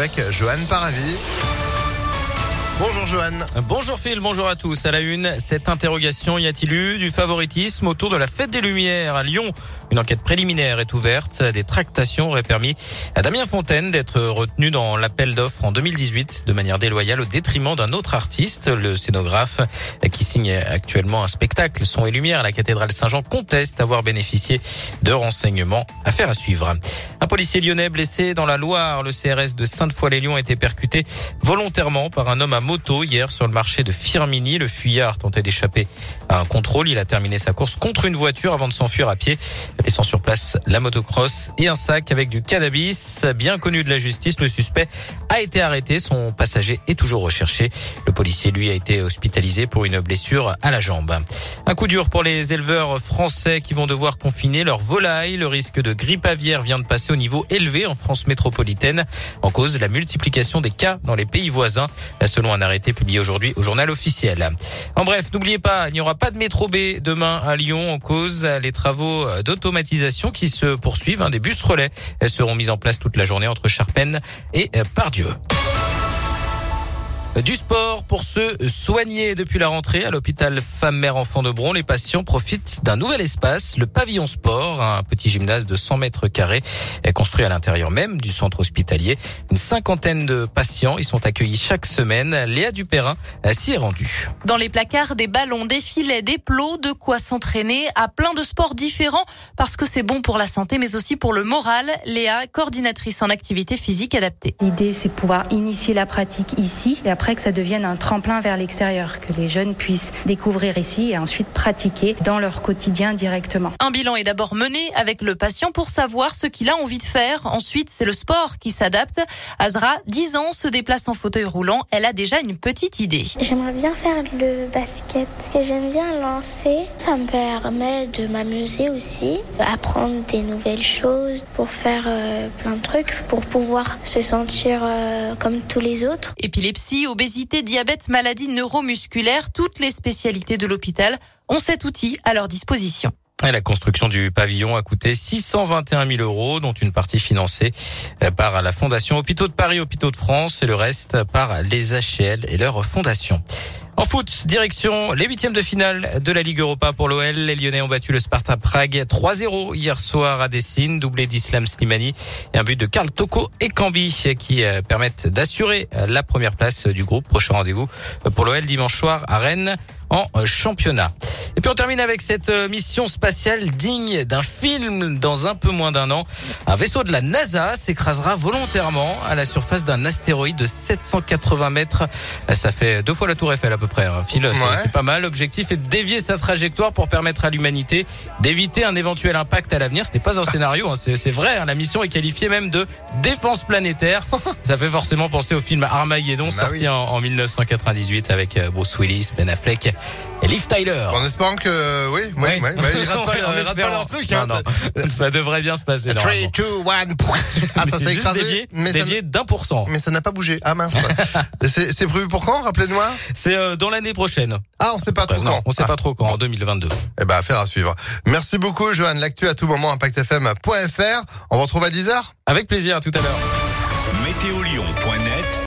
avec Johan Paravi. Bonjour Johan. Bonjour Phil, bonjour à tous. À la une, cette interrogation, y a-t-il eu du favoritisme autour de la fête des Lumières à Lyon? Une enquête préliminaire est ouverte. Des tractations auraient permis à Damien Fontaine d'être retenu dans l'appel d'offres en 2018 de manière déloyale au détriment d'un autre artiste, le scénographe qui signe actuellement un spectacle Son et Lumière à la cathédrale Saint-Jean conteste avoir bénéficié de renseignements. Affaire à suivre. Un policier lyonnais blessé dans la Loire, le CRS de Sainte-Foy-les-Lyons a été percuté volontairement par un homme à moto hier sur le marché de Firmini. Le fuyard tentait d'échapper à un contrôle. Il a terminé sa course contre une voiture avant de s'enfuir à pied, laissant sur place la motocross et un sac avec du cannabis. Bien connu de la justice, le suspect a été arrêté. Son passager est toujours recherché. Le policier, lui, a été hospitalisé pour une blessure à la jambe. Un coup dur pour les éleveurs français qui vont devoir confiner leurs volailles. Le risque de grippe aviaire vient de passer au niveau élevé en France métropolitaine. En cause, la multiplication des cas dans les pays voisins. Selon un arrêté publié aujourd'hui au journal officiel. En bref, n'oubliez pas, il n'y aura pas de métro B demain à Lyon en cause les travaux d'automatisation qui se poursuivent. Des bus relais seront mis en place toute la journée entre Charpennes et Pardieu. Du sport pour se soigner depuis la rentrée à l'hôpital Femmes-Mères-Enfants de Bron. Les patients profitent d'un nouvel espace, le pavillon sport, un petit gymnase de 100 mètres carrés construit à l'intérieur même du centre hospitalier. Une cinquantaine de patients y sont accueillis chaque semaine. Léa Dupérin s'y est rendue. Dans les placards, des ballons, des filets, des plots, de quoi s'entraîner à plein de sports différents parce que c'est bon pour la santé mais aussi pour le moral. Léa, coordinatrice en activité physique adaptée. L'idée c'est pouvoir initier la pratique ici et après que ça devienne un tremplin vers l'extérieur, que les jeunes puissent découvrir ici et ensuite pratiquer dans leur quotidien directement. Un bilan est d'abord mené avec le patient pour savoir ce qu'il a envie de faire. Ensuite, c'est le sport qui s'adapte. Azra, 10 ans, se déplace en fauteuil roulant. Elle a déjà une petite idée. J'aimerais bien faire le basket. j'aime bien lancer. Ça me permet de m'amuser aussi, apprendre des nouvelles choses pour faire euh, plein de trucs, pour pouvoir se sentir euh, comme tous les autres. Épilepsie, obésité, diabète, maladies neuromusculaires, toutes les spécialités de l'hôpital ont cet outil à leur disposition. Et la construction du pavillon a coûté 621 000 euros, dont une partie financée par la Fondation Hôpitaux de Paris, Hôpitaux de France et le reste par les HL et leur fondation. En foot, direction les huitièmes de finale de la Ligue Europa pour l'OL. Les Lyonnais ont battu le Sparta Prague 3-0 hier soir à Dessine, doublé d'Islam Slimani et un but de Karl Toko et Cambi qui euh, permettent d'assurer la première place du groupe. Prochain rendez-vous pour l'OL dimanche soir à Rennes en championnat. Et puis on termine avec cette euh, mission spatiale digne d'un film dans un peu moins d'un an. Un vaisseau de la NASA s'écrasera volontairement à la surface d'un astéroïde de 780 mètres. Ça fait deux fois la tour Eiffel à peu près. Un hein. fil, c'est pas mal. L'objectif est de dévier sa trajectoire pour permettre à l'humanité d'éviter un éventuel impact à l'avenir. Ce n'est pas un scénario, hein. c'est vrai. Hein. La mission est qualifiée même de défense planétaire. Ça fait forcément penser au film Armageddon bah sorti en, en 1998 avec euh, Bruce Willis, Ben Affleck et Liv Tyler. Espérant que, oui, oui, oui. oui. ils ratent pas, ils ratent pas leur truc. Hein. Non, non. ça devrait bien se passer. 3, 2, 1, Ah, ça s'est écrasé. Dévié, mais dévié d'un pour cent. Mais ça n'a pas bougé. Ah mince. c'est prévu pour quand, rappelez-moi? C'est euh, dans l'année prochaine. Ah, on sait pas trop euh, quand. Non, on sait ah. pas trop quand, en 2022. Eh ben, affaire à suivre. Merci beaucoup, Johan. L'actu à tout moment, impactfm.fr. On vous retrouve à 10h Avec plaisir, à tout à l'heure. Météo